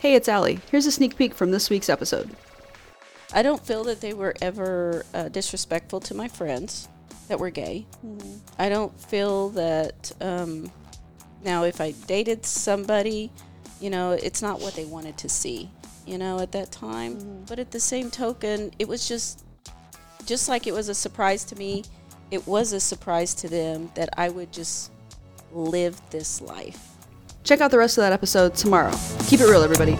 Hey, it's Talie. Here's a sneak peek from this week's episode. I don't feel that they were ever uh, disrespectful to my friends that were gay. Mm-hmm. I don't feel that. Um, now, if I dated somebody, you know, it's not what they wanted to see, you know, at that time. Mm-hmm. But at the same token, it was just, just like it was a surprise to me, it was a surprise to them that I would just live this life. Check out the rest of that episode tomorrow. Keep it real, everybody.